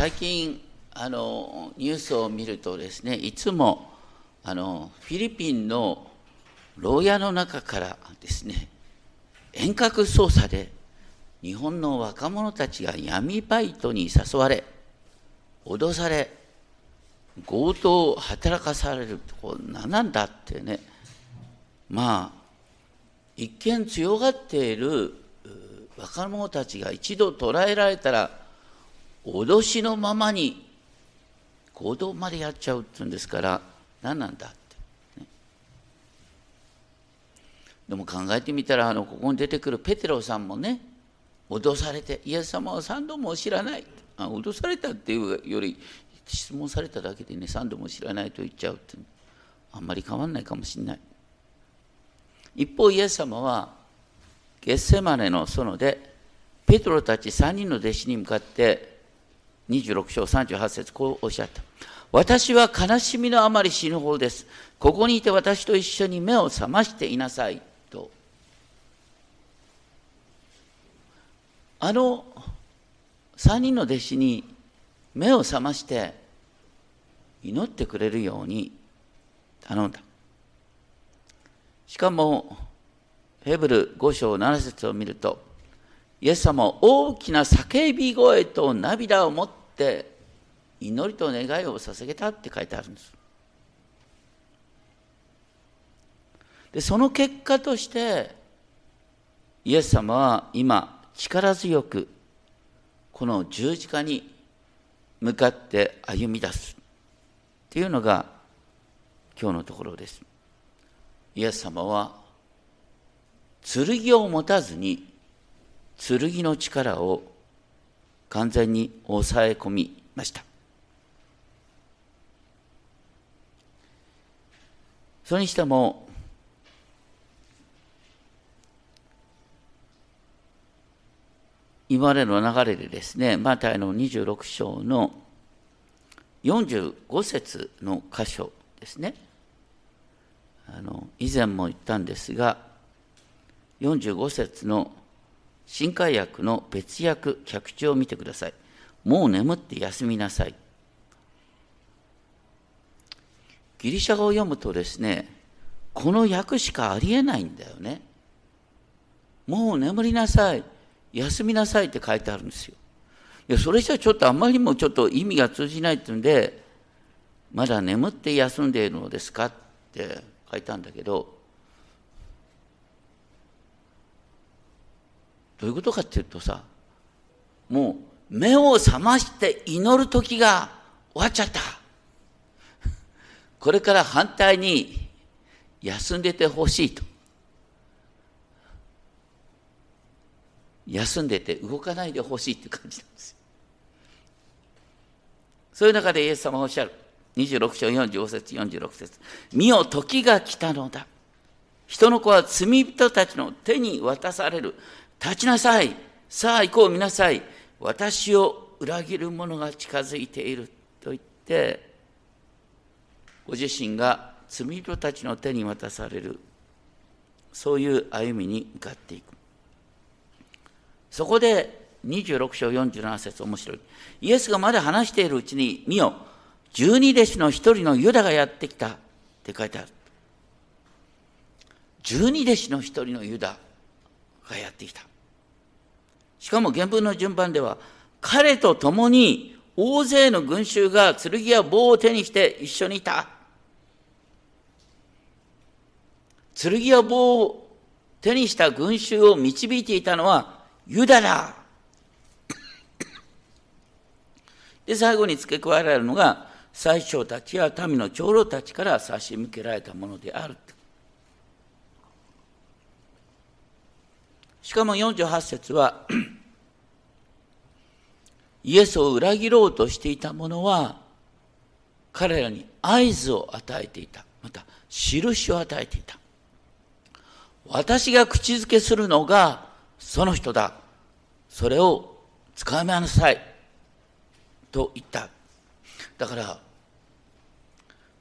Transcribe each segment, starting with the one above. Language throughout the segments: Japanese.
最近あのニュースを見るとですねいつもあのフィリピンの牢屋の中からですね遠隔操作で日本の若者たちが闇バイトに誘われ脅され強盗を働かされるってこう何なんだってねまあ一見強がっている若者たちが一度捕らえられたら脅しのままに行動までやっちゃうっていうんですから何なんだって、ね、でも考えてみたらあのここに出てくるペテロさんもね脅されてイエス様は三度も知らない。あ脅されたっていうより質問されただけでね三度も知らないと言っちゃうってあんまり変わんないかもしれない。一方イエス様はゲッセマネの園でペトロたち3人の弟子に向かって26章38節こうおっしゃった。私は悲しみのあまり死ぬほどです。ここにいて私と一緒に目を覚ましていなさいと。あの3人の弟子に目を覚まして祈ってくれるように頼んだ。しかもヘブル5章7節を見るとイエス様は大きな叫び声と涙を持って祈りと願いを捧げたって書いてあるんですでその結果としてイエス様は今力強くこの十字架に向かって歩み出すっていうのが今日のところです。イエス様は剣を持たずに剣の力を完全に抑え込みました。それにしても今までの流れでですね、マタイの26章の45節の箇所ですね。あの以前も言ったんですが、45節の新海訳の別訳、客地を見てください。もう眠って休みなさい。ギリシャ語を読むとですね、この訳しかありえないんだよね。もう眠りなさい。休みなさいって書いてあるんですよ。いや、それじゃちょっとあまりにもちょっと意味が通じないっていうんで、まだ眠って休んでいるのですかって書いたんだけど、どういうことかっていうとさ、もう目を覚まして祈る時が終わっちゃった。これから反対に休んでてほしいと。休んでて動かないでほしいって感じなんですよ。そういう中でイエス様はおっしゃる。26章45節46節見よ時が来たのだ。人の子は罪人たちの手に渡される。立ちなさい。さあ行こう見なさい。私を裏切る者が近づいている。と言って、ご自身が罪人たちの手に渡される。そういう歩みに向かっていく。そこで26章47節面白い。イエスがまだ話しているうちに、見よ、十二弟子の一人のユダがやってきたって書いてある。十二弟子の一人のユダがやってきた。しかも原文の順番では、彼と共に大勢の群衆が剣や棒を手にして一緒にいた。剣や棒を手にした群衆を導いていたのはユダだ で、最後に付け加えられるのが、最初たちや民の長老たちから差し向けられたものである。しかも48節は、イエスを裏切ろうとしていた者は、彼らに合図を与えていた。また、印を与えていた。私が口づけするのがその人だ。それを捕まえなさい。と言った。だから、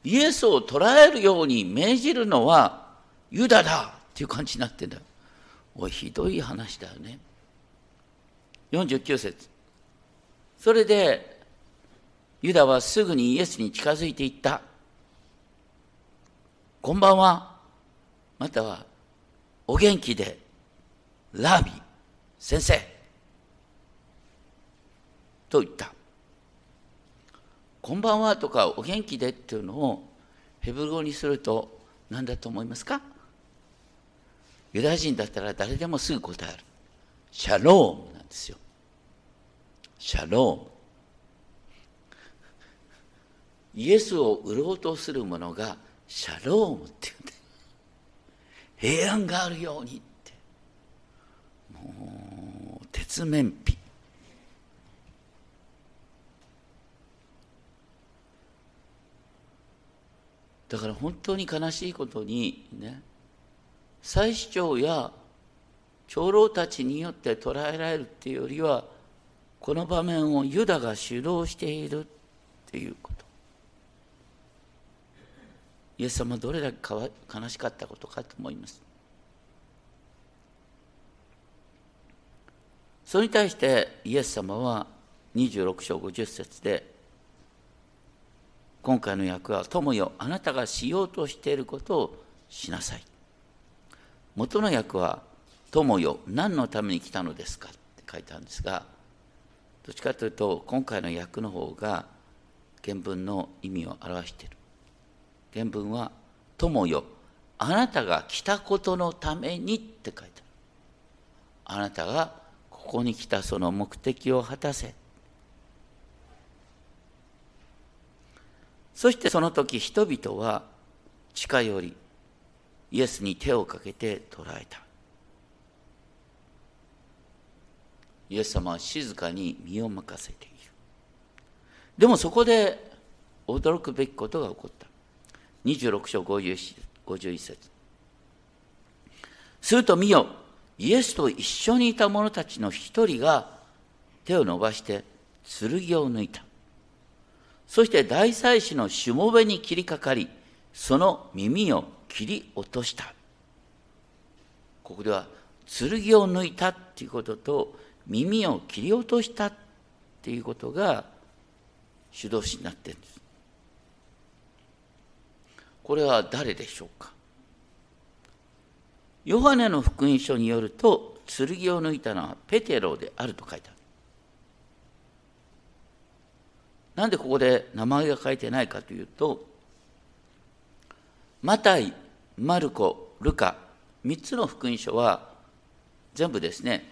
イエスを捕らえるように命じるのはユダだっていう感じになってんだ。おい、ひどい話だよね。49節それで、ユダはすぐにイエスに近づいていった。こんばんは。または、お元気で、ラビ、先生。と言った。こんばんはとかお元気でっていうのをヘブル語にすると何だと思いますか？ユダヤ人だったら誰でもすぐ答える。シャロームなんですよ。シャローム。イエスを売ろうとする者がシャロームって言うんだ平安があるようにってもう鉄面皮だから本当に悲しいことにね祭司長や長老たちによって捉えられるっていうよりはこの場面をユダが主導しているっていうこと。イエス様どれだけ悲しかったことかと思います。それに対してイエス様は26章50節で今回の役は友よあなたがしようとしていることをしなさい。元の役は友よ。何のために来たのですかって書いてあるんですがどっちかというと今回の役の方が原文の意味を表している。原文は「友よ。あなたが来たことのために」って書いてある。あなたがここに来たその目的を果たせ。そしてその時人々は近寄りイエスに手をかけて捕らえた。イエス様は静かに身を任せている。でもそこで驚くべきことが起こった。26章51節。すると見よイエスと一緒にいた者たちの一人が手を伸ばして剣を抜いた。そして大祭司のしもべに切りかかりその耳を切り落とした。ここでは剣を抜いたっていうことと耳を切り落としたっていうことが主導詞になってるんです。これは誰でしょうか？ヨハネの福音書によると剣を抜いたのはペテロであると書いてある。なんでここで名前が書いてないかというとマタイ、マルコ、ルカ3つの福音書は全部ですね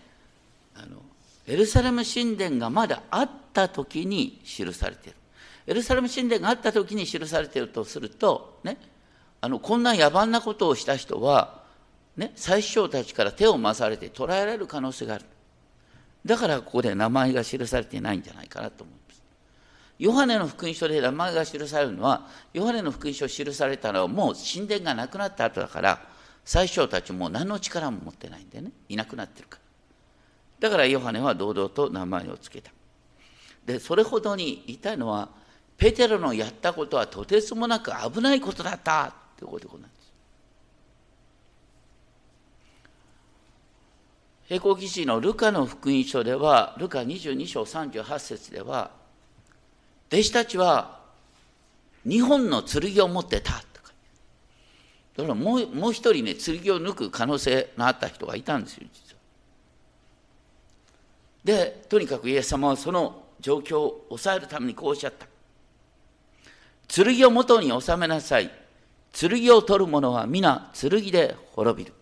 あのエルサレム神殿がまだあった時に記されているエルサレム神殿があった時に記されているとすると、ね、あのこんな野蛮なことをした人は、ね、最首長たちから手を回されて捕らえられる可能性がある。だからここで名前が記されていないんじゃないかなと思います。ヨハネの福音書で名前が記されるのは、ヨハネの福音書記されたのはもう神殿がなくなった後だから、最初たちも何の力も持ってないんでね、いなくなってるから。だからヨハネは堂々と名前を付けた。で、それほどに言いたいのは、ペテロのやったことはとてつもなく危ないことだったということなんです。平行記事のルカの福音書では、ルカ22章38節では、弟子たちは日本の剣を持ってたとか。だからもうもう一人ね、剣を抜く可能性のあった人がいたんですよ、実は。で、とにかくイエス様はその状況を抑えるためにこうおっしゃった。剣を元に収めなさい。剣を取る者は皆剣で滅びる。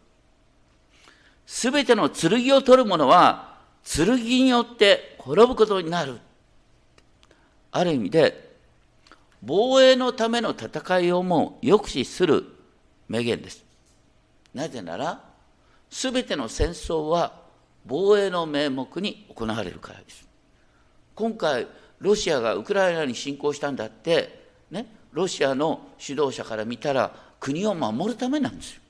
すべての剣を取る者は剣によって滅ぶことになる。ある意味で、防衛のための戦いをも抑止する名言です。なぜなら、すべての戦争は防衛の名目に行われるからです。今回、ロシアがウクライナに侵攻したんだって、ね、ロシアの指導者から見たら国を守るためなんですよ。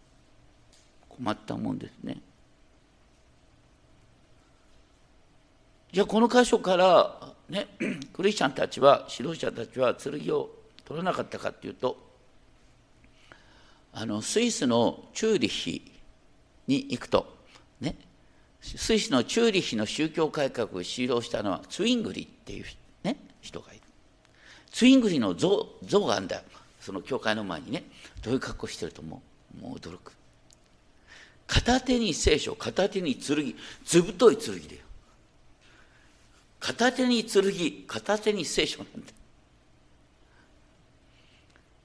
困ったもんですね。じゃあこの箇所からね、クリスチャンたちは指導者たちは剣を取らなかったかっていうとあのスイスのチューリッヒに行くとねスイスのチューリッヒの宗教改革を指導したのはツイングリっていう、ね、人がいる。ツイングリの像像があるんだよ。その教会の前にね。どういう格好してると思うもう驚く。片手に聖書片手に剣ずぶとい剣だよ片手に剣片手に聖書なんだ。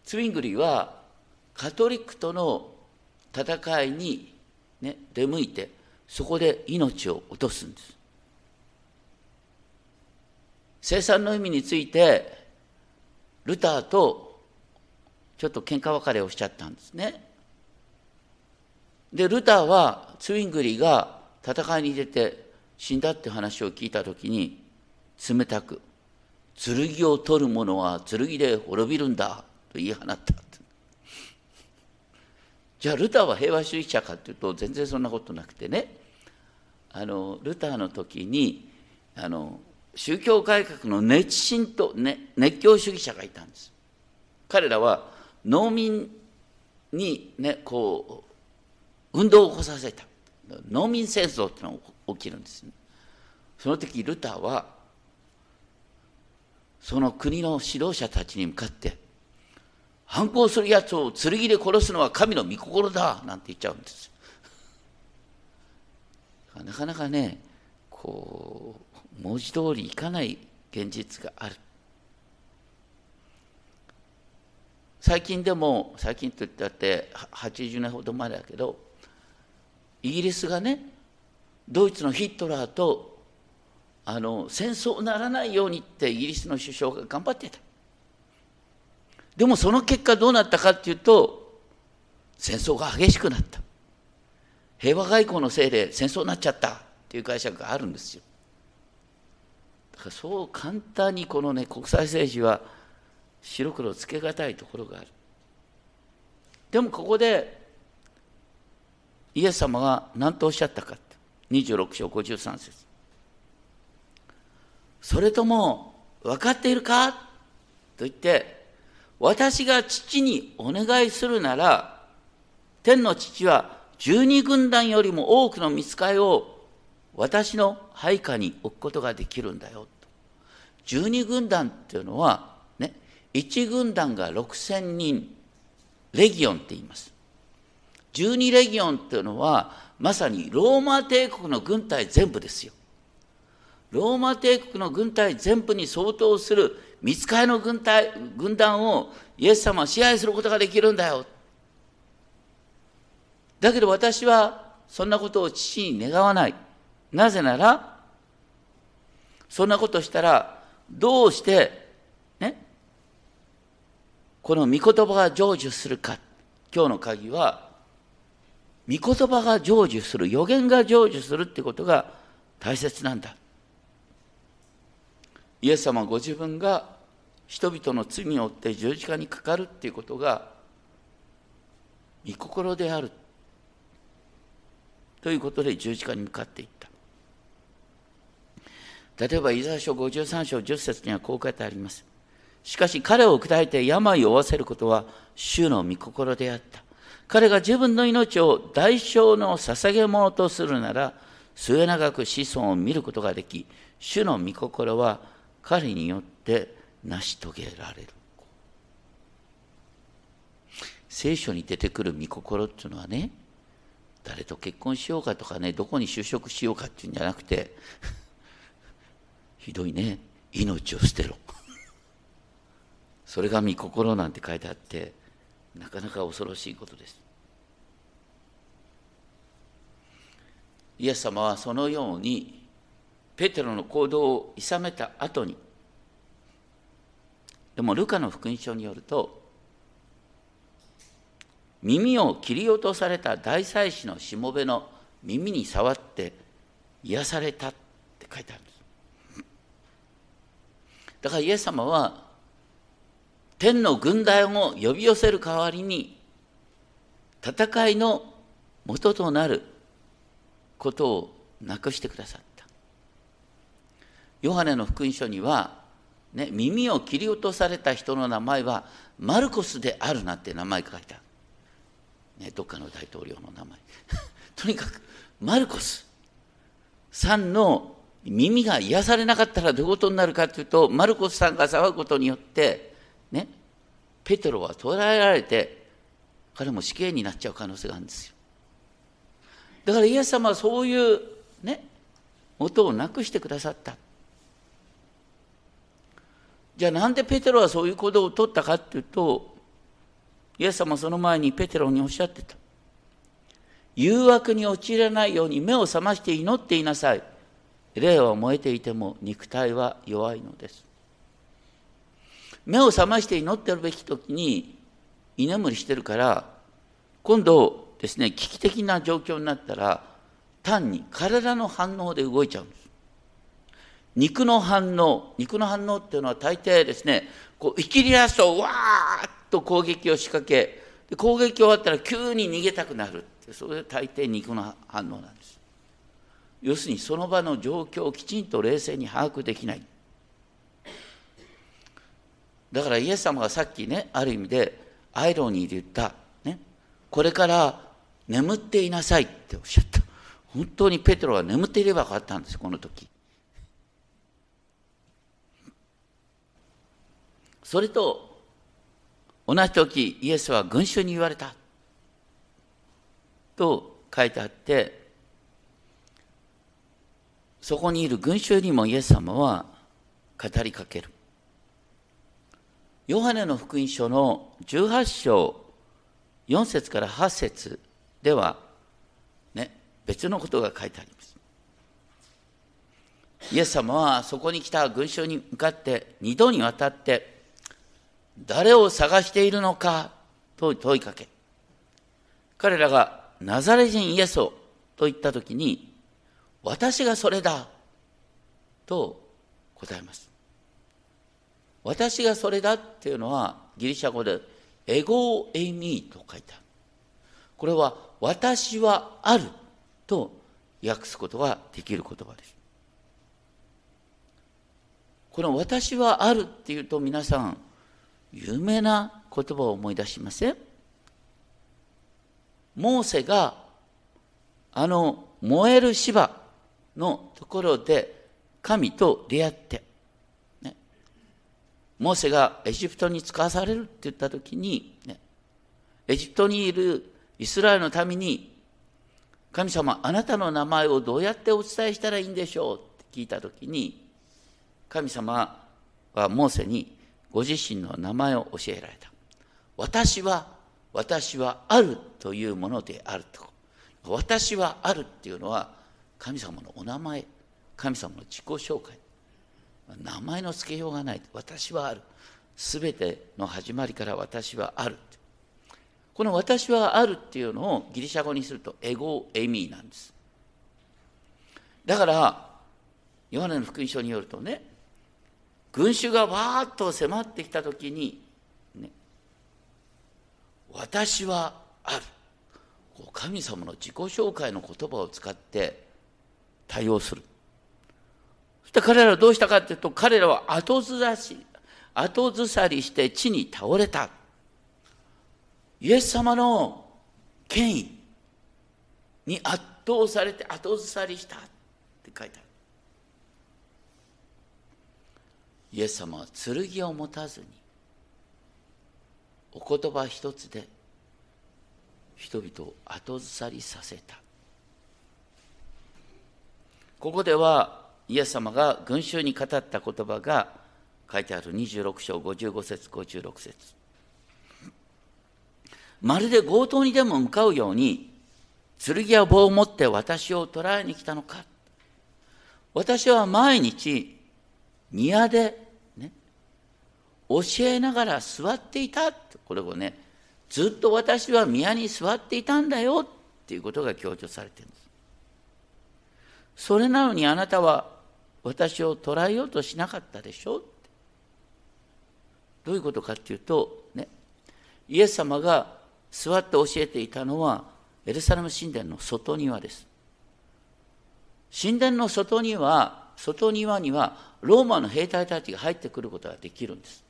ツヴィングリはカトリックとの戦いに、ね、出向いてそこで命を落とすんです。聖餐の意味についてルターとちょっと喧嘩別れをしちゃったんですね。でルターはツヴィングリが戦いに出て死んだって話を聞いた時に冷たく剣を取る者は剣で滅びるんだと言い放った。じゃあルターは平和主義者かというと全然そんなことなくてね。あのルターの時にあの宗教改革の熱心と、ね、熱狂主義者がいたんです。彼らは農民にねこう運動を起こさせた。農民戦争っていうのが起きるんです、その時ルターはその国の指導者たちに向かって反抗するやつを剣で殺すのは神の御心だなんて言っちゃうんです。なかなかねこう文字通りいかない現実がある。最近でも最近と言ったって80年ほど前だけどイギリスがねドイツのヒットラーとあの戦争にならないようにってイギリスの首相が頑張ってた。でもその結果どうなったかっていうと戦争が激しくなった。平和外交のせいで戦争になっちゃったっていう解釈があるんですよ。だからそう簡単にこのね国際政治は白黒つけがたいところがある。でもここでイエス様が何とおっしゃったか26章53節。それとも分かっているか？と言って私が父にお願いするなら、天の父は十二軍団よりも多くの見つかりを私の配下に置くことができるんだよ。十二軍団っていうのは、ね、一軍団が6000人、レギオンって言います。十二レギオンっていうのは、まさにローマ帝国の軍隊全部ですよ。ローマ帝国の軍隊全部に相当する見つかりの軍隊軍団をイエス様は支配することができるんだよ。だけど私はそんなことを父に願わない。なぜなら、そんなことしたら、どうして、ね、この御言葉が成就するか。今日の鍵は、御言葉が成就する、予言が成就するってことが大切なんだ。イエス様ご自分が人々の罪を負って十字架にかかるっていうことが御心である。ということで十字架に向かっていった。例えばイザヤ書53章10節にはこう書いてあります。しかし彼を砕いて病を負わせることは主の御心であった。彼が自分の命を代償の捧げ物とするなら末永く子孫を見ることができ主の御心は彼によって成し遂げられる。聖書に出てくる御心っていうのはね誰と結婚しようかとかねどこに就職しようかっていうんじゃなくて ひどいね命を捨てろ。それが御心なんて書いてあってなかなか恐ろしいことです。イエス様はそのようにペテロの行動をいさめた後にでもルカの福音書によると耳を切り落とされた大祭司のしもべの耳に触って癒されたって書いてあるんです。だからイエス様は天の軍団を呼び寄せる代わりに戦いの元となることをなくしてくださった。ヨハネの福音書には、ね、耳を切り落とされた人の名前はマルコスであるなって名前書いてある、ね、どっかの大統領の名前 とにかくマルコスさんの耳が癒されなかったらどういうことになるかというと、マルコスさんが騒ぐことによって、ね、ペテロは捕らえられて、彼も死刑になっちゃう可能性があるんですよ。だからイエス様はそういうね、音をなくしてくださった。じゃあなんでペテロはそういう行動を取ったかっていうと、イエス様その前にペテロにおっしゃってた。誘惑に陥らないように目を覚まして祈っていなさい。霊は燃えていても肉体は弱いのです。目を覚まして祈ってるべき時に居眠りしてるから今度ですね危機的な状況になったら単に体の反応で動いちゃうんです。肉の反応肉の反応っていうのは大抵ですねこう生きり出すとわーっと攻撃を仕掛け攻撃終わったら急に逃げたくなるってそれで大抵肉の反応なんです。要するにその場の状況をきちんと冷静に把握できない。だからイエス様がさっきねある意味でアイロニーで言った、ね、これから眠っていなさいっておっしゃった。本当にペテロが眠っていればよかったんですこの時。それと同じ時イエスは群衆に言われたと書いてあってそこにいる群衆にもイエス様は語りかける。ヨハネの福音書の18章4節から8節では、ね、別のことが書いてあります。イエス様はそこに来た群衆に向かって二度にわたって誰を探しているのかと問いかけ彼らがナザレ人イエスをと言った時に私がそれだと答えます。私がそれだっていうのはギリシャ語でエゴエミーと書いてある。これは私はあると訳すことができる言葉です。この私はあるっていうと皆さん有名な言葉を思い出しません？モーセがあの燃える芝のところで神と出会って、ね、モーセがエジプトに使わされるって言った時に、ね、エジプトにいるイスラエルのために神様あなたの名前をどうやってお伝えしたらいいんでしょうって聞いた時に神様はモーセにご自身の名前を教えられた。私は私はあるというものであると。私はあるっていうのは神様のお名前神様の自己紹介。名前の付けようがない。私はある。全ての始まりから私はある。この私はあるっていうのをギリシャ語にするとエゴエミーなんです。だからヨハネの福音書によるとね群衆がわーっと迫ってきた時に、ね、私はある神様の自己紹介の言葉を使って対応する。そして彼らはどうしたかというと、彼らは後ずらし、後ずさりして地に倒れた。イエス様の権威に圧倒されて後ずさりしたって書いてある。イエス様は剣を持たずに、お言葉一つで人々を後ずさりさせた。ここではイエス様が群衆に語った言葉が書いてある26章55節56節まるで強盗にでも向かうように剣や棒を持って私を捕らえに来たのか私は毎日宮でね教えながら座っていたこれをねずっと私は宮に座っていたんだよっていうことが強調されてるんですそれなのにあなたは私を捕らえようとしなかったでしょどういうことかっていうと、ね、イエス様が座って教えていたのはエルサレム神殿の外庭です。神殿の外庭、外庭にはローマの兵隊たちが入ってくることができるんです。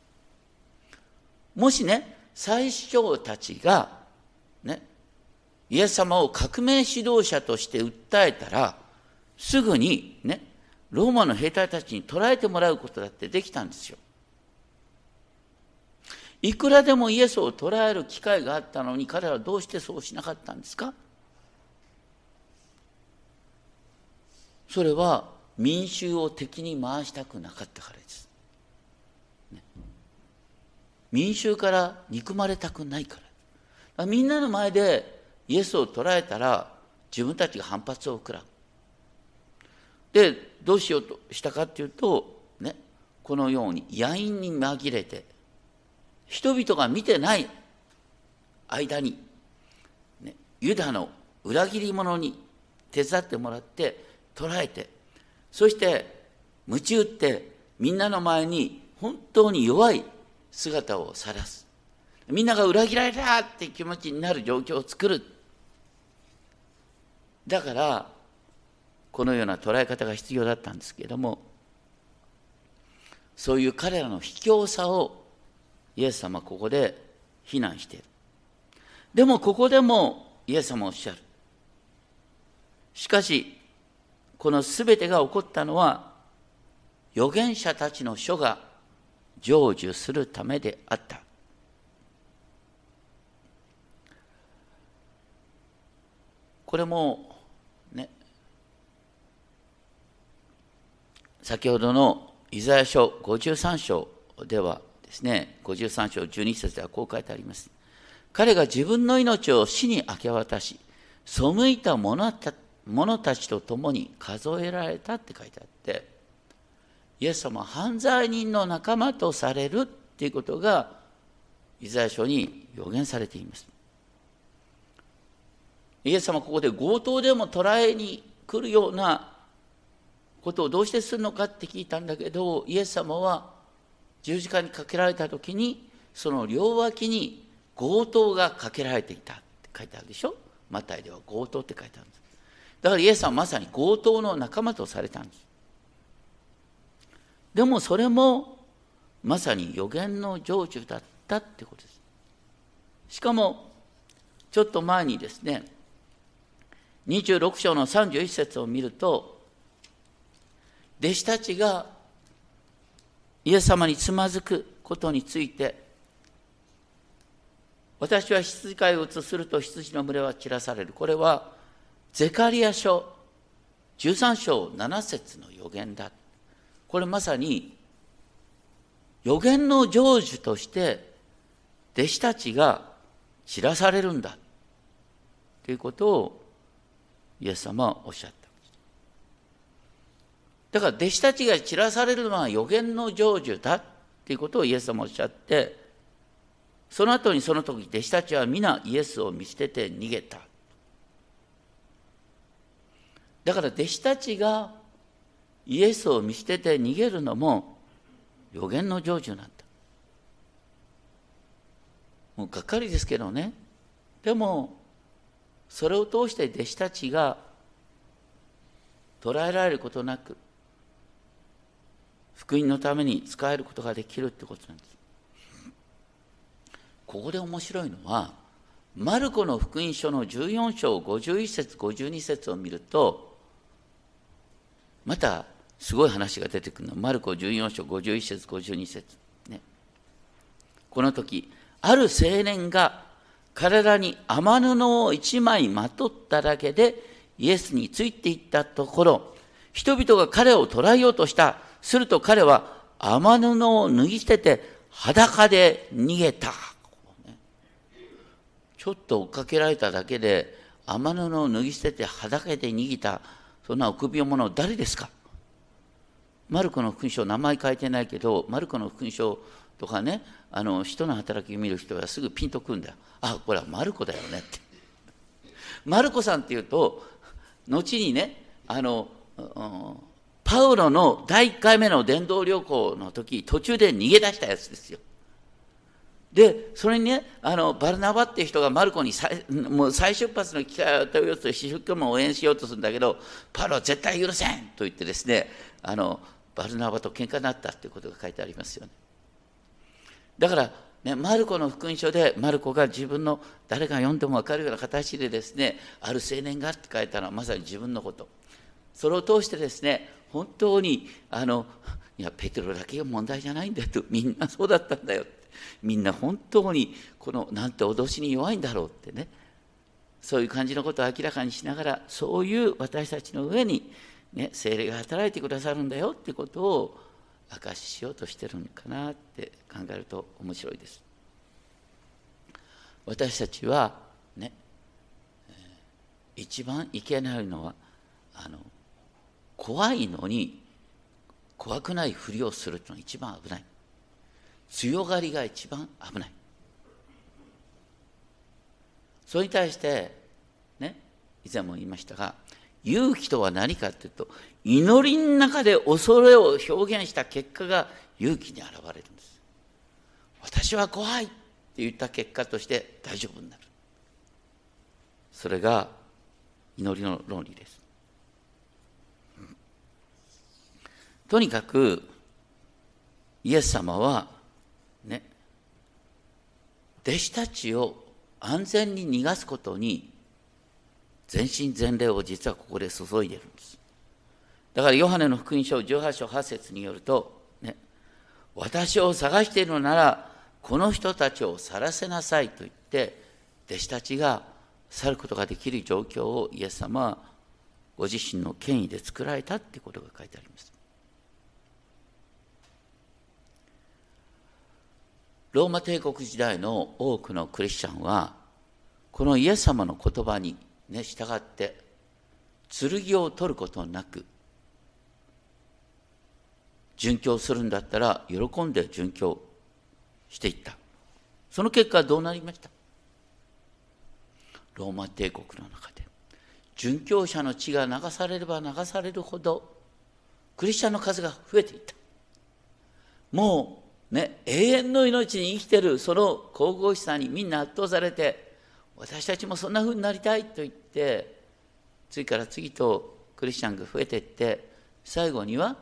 もしね、最初たちが、ね、イエス様を革命指導者として訴えたら、すぐにね、ローマの兵隊たちに捕らえてもらうことだってできたんですよ。いくらでもイエスを捕らえる機会があったのに彼らはどうしてそうしなかったんですか？それは民衆を敵に回したくなかったからです。ね、民衆から憎まれたくないから。みんなの前でイエスを捕らえたら自分たちが反発を食らう。でどうしようとしたかっていうと、ね、このように野因に紛れて人々が見てない間に、ね、ユダの裏切り者に手伝ってもらって捕らえてそして鞭打ってみんなの前に本当に弱い姿を晒す。みんなが裏切られたって気持ちになる状況を作る。だからこのような捉え方が必要だったんですけれどもそういう彼らの卑怯さをイエス様はここで非難している。でもここでもイエス様おっしゃる。しかしこの全てが起こったのは預言者たちの書が成就するためであったこれもね先ほどのイザヤ書53章ではですね、53章12節ではこう書いてあります。彼が自分の命を死に明け渡し、背いた者た者たちと共に数えられたって書いてあって、イエス様は犯罪人の仲間とされるっていうことが、イザヤ書に予言されています。イエス様はここで強盗でも捕らえに来るようなことをどうしてするのかって聞いたんだけどイエス様は十字架にかけられた時にその両脇に強盗がかけられていたって書いてあるでしょ？マタイでは強盗って書いてあるんですだからイエス様はまさに強盗の仲間とされたんです。でもそれもまさに予言の成就だったってことです。しかもちょっと前にですね26章の31節を見ると弟子たちがイエス様につまずくことについて私は羊飼いを移すると羊の群れは散らされる。これはゼカリア書13章7節の予言だ。これまさに予言の成就として弟子たちが散らされるんだ。ということをイエス様はおっしゃった。だから弟子たちが散らされるのは予言の成就だ。っていうことをイエス様おっしゃってその後にその時弟子たちは皆イエスを見捨てて逃げた。だから弟子たちがイエスを見捨てて逃げるのも予言の成就なんだもうがっかりですけどねでもそれを通して弟子たちが捉えられることなく福音のために使えることができるってことなんです。ここで面白いのは、マルコの福音書の14章51節52節を見ると、またすごい話が出てくるの。マルコ14章51節52節ね。この時、ある青年が彼らに雨布を一枚まとっただけでイエスについていったところ、人々が彼を捕らえようとしたすると彼は雨布を脱ぎ捨てて裸で逃げた。ちょっと追っかけられただけで雨布を脱ぎ捨てて裸で逃げたそんな臆病者誰ですか？マルコの福音書名前書いてないけどマルコの福音書とかねあの人の働きを見る人はすぐピンとくんだよ。あこれはマルコだよねって。マルコさんっていうと後にねあのパウロの第1回目の伝道旅行の時、途中で逃げ出したやつですよ。で、それにね、あの、バルナバっていう人がマルコに再もう再出発の機会を与えようと一生懸命応援しようとするんだけど、パロ絶対許せんと言ってですね、あの、バルナバと喧嘩になったということが書いてありますよね。だから、ね、マルコの福音書でマルコが自分の誰が読んでも分かるような形でですねある青年がって書いたのはまさに自分のことそれを通してですね本当にあのいやペテロだけが問題じゃないんだよとみんなそうだったんだよみんな本当にこのなんて脅しに弱いんだろうってねそういう感じのことを明らかにしながらそういう私たちの上に、ね、精霊が働いてくださるんだよってことを証ししようとしてるのかなって考えると面白いです。私たちはね、一番いけないのはあの怖いのに怖くないふりをするというのが一番危ない強がりが一番危ない。それに対してね以前も言いましたが勇気とは何かっていうと祈りの中で恐れを表現した結果が勇気に現れるんです。私は怖いって言った結果として大丈夫になる。それが祈りの論理です。とにかくイエス様は弟子たちを安全に逃がすことに全身全霊を実はここで注いでるんですだからヨハネの福音書18章8節によると、ね、私を探しているのならこの人たちを去らせなさいと言って弟子たちが去ることができる状況をイエス様はご自身の権威で作られたってことが書いてあります。ローマ帝国時代の多くのクリスチャンはこのイエス様の言葉にね従って剣を取ることなく殉教するんだったら喜んで殉教していった。その結果どうなりました？ローマ帝国の中で殉教者の血が流されれば流されるほどクリスチャンの数が増えていった。もうね永遠の命に生きてるその神々しさにみんな圧倒されて私たちもそんな風になりたいと言って次から次とクリスチャンが増えていって最後には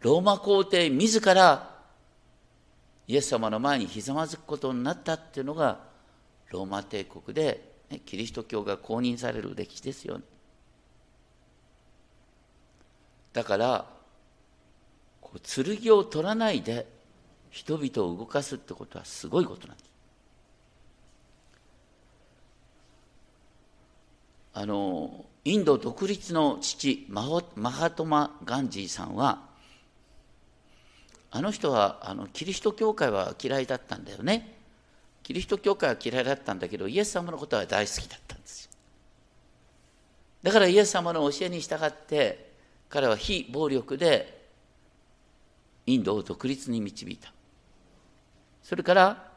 ローマ皇帝自らイエス様の前にひざまずくことになったっていうのがローマ帝国で、ね、キリスト教が公認される歴史ですよね。だからこう剣を取らないで人々を動かすってことはすごいことなんです。あのインド独立の父マハトマ・ガンジーさんはあの人はあのキリスト教会は嫌いだったんだよね。キリスト教会は嫌いだったんだけどイエス様のことは大好きだったんですよ。だからイエス様の教えに従って彼は非暴力でインドを独立に導いた。それから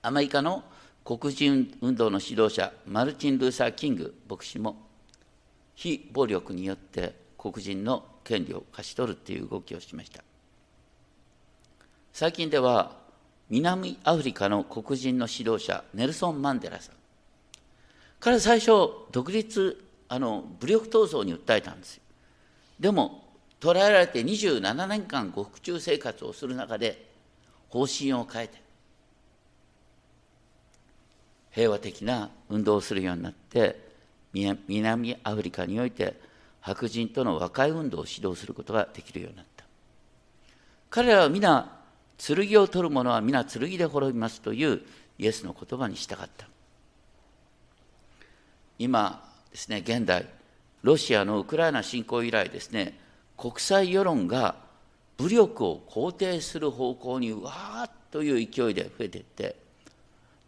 アメリカの黒人運動の指導者マルチン・ルーサー・キング牧師も非暴力によって黒人の権利を勝ち取るっていう動きをしました。最近では南アフリカの黒人の指導者ネルソン・マンデラさん。彼最初独立あの武力闘争に訴えたんですよ。でも捕らえられて27年間獄中生活をする中で方針を変えて平和的な運動をするようになって南アフリカにおいて白人との和解運動を指導することができるようになった。彼らは皆剣を取る者は皆剣で滅びますというイエスの言葉にしたかった。今ですね現代ロシアのウクライナ侵攻以来ですね国際世論が武力を肯定する方向にわーっという勢いで増えていって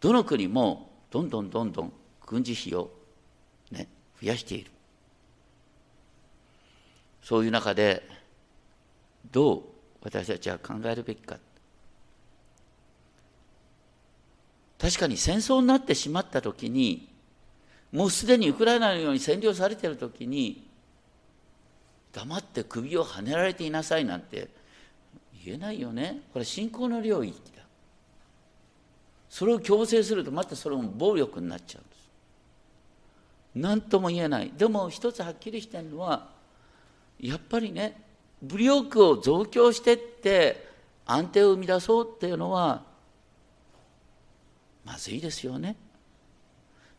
どの国もどんどんどんどん軍事費を、ね、増やしている。そういう中でどう私たちは考えるべきか。確かに戦争になってしまった時にもうすでにウクライナのように占領されている時に黙って首をはねられていなさいなんて言えないよね。これ信仰の領域だ。それを強制するとまたそれも暴力になっちゃうんです。何とも言えない。でも一つはっきりしてるのはやっぱりね武力を増強してって安定を生み出そうっていうのはまずいですよね。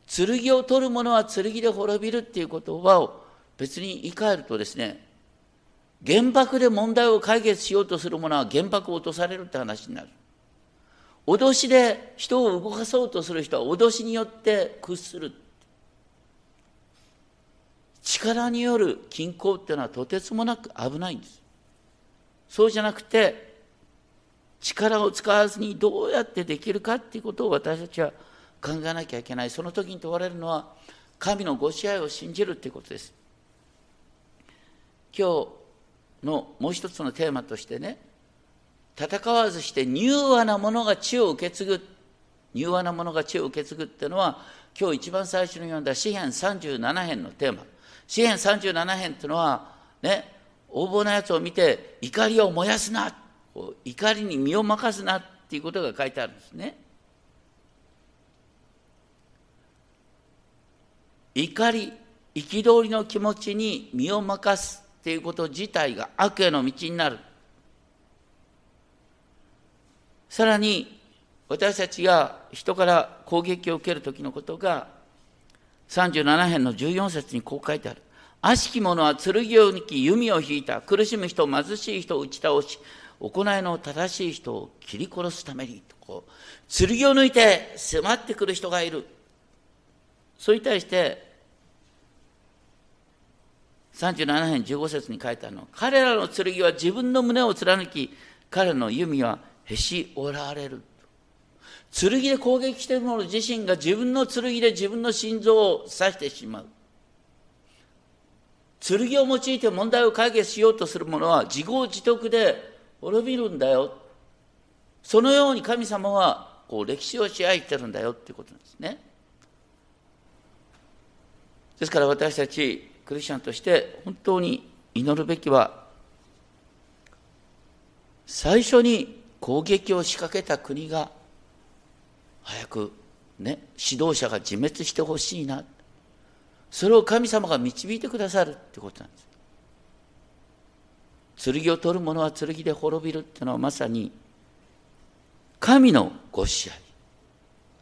剣を取る者は剣で滅びるっていう言葉を別に言い換えるとですね原爆で問題を解決しようとする者は原爆を落とされるって話になる。脅しで人を動かそうとする人は脅しによって屈する。力による均衡っていうのはとてつもなく危ないんです。そうじゃなくて力を使わずにどうやってできるかっていうことを私たちは考えなきゃいけない。その時に問われるのは神のご支配を信じるっていうことです。今日のもう一つのテーマとしてね戦わずして柔和なものが地を受け継ぐ柔和なものが地を受け継ぐっていうのは今日一番最初に読んだ詩編37編のテーマ。詩編37編っていうのはね横暴なやつを見て怒りを燃やすな怒りに身を任すなっていうことが書いてあるんですね。怒り憤りの気持ちに身を任すっていうこと自体が悪への道になる。さらに私たちが人から攻撃を受ける時のことが37編の14節にこう書いてある。悪しき者は剣を抜き弓を引いた。苦しむ人貧しい人を打ち倒し行いの正しい人を切り殺すために。とこう剣を抜いて迫ってくる人がいる。それに対して37編15節に書いてあるの彼らの剣は自分の胸を貫き彼の弓はへし折られる。剣で攻撃している者自身が自分の剣で自分の心臓を刺してしまう。剣を用いて問題を解決しようとする者は自業自得で滅びるんだよ。そのように神様はこう歴史を支配してるんだよっていうことなんですね。ですから私たちクリスチャンとして本当に祈るべきは最初に攻撃を仕掛けた国が早くね指導者が自滅してほしいな。それを神様が導いてくださるってことなんです。剣を取る者は剣で滅びるっていうのはまさに神のご支配。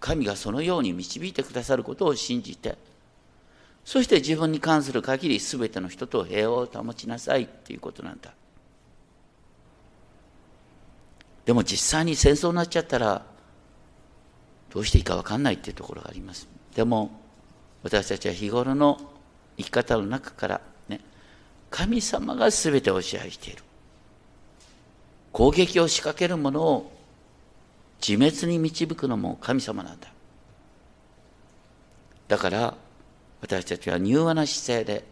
神がそのように導いてくださることを信じて。そして自分に関する限り全ての人と平和を保ちなさいっていうことなんだ。でも実際に戦争になっちゃったらどうしていいか分かんないっていうところがあります。でも私たちは日頃の生き方の中からね神様が全てを支配している。攻撃を仕掛けるものを自滅に導くのも神様なんだ。だから私たちは柔和な姿勢で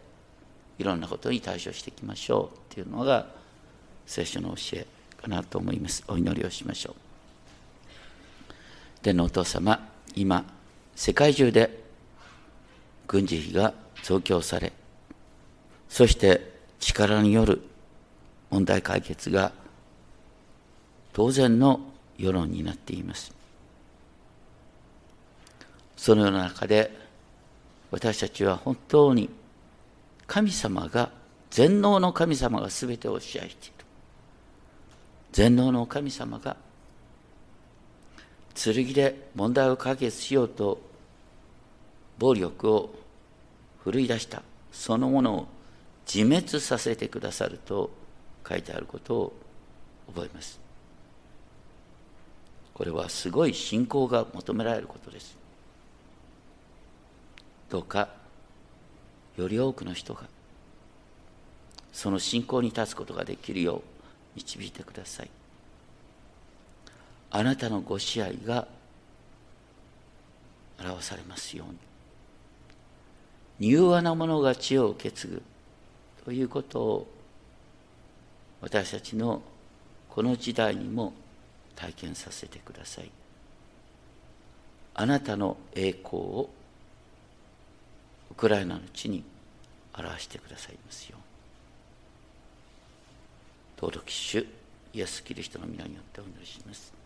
いろんなことに対処していきましょうっていうのが聖書の教えかなと思います。お祈りをしましょう。天のお父様今世界中で軍事費が増強されそして力による問題解決が当然の世論になっています。そのような中で私たちは本当に神様が全能の神様が全てを支配している。全能の神様が剣で問題を解決しようと暴力を振るい出した。そのものを自滅させてくださると書いてあることを覚えます。これはすごい信仰が求められることです。どうかより多くの人がその信仰に立つことができるよう導いてください。あなたのご支配が表されますように。柔和な者が知を受け継ぐということを私たちのこの時代にも体験させてください。あなたの栄光をウクライナの地に表してくださいますよう登録主イエス・キリストの皆によってお祈りします。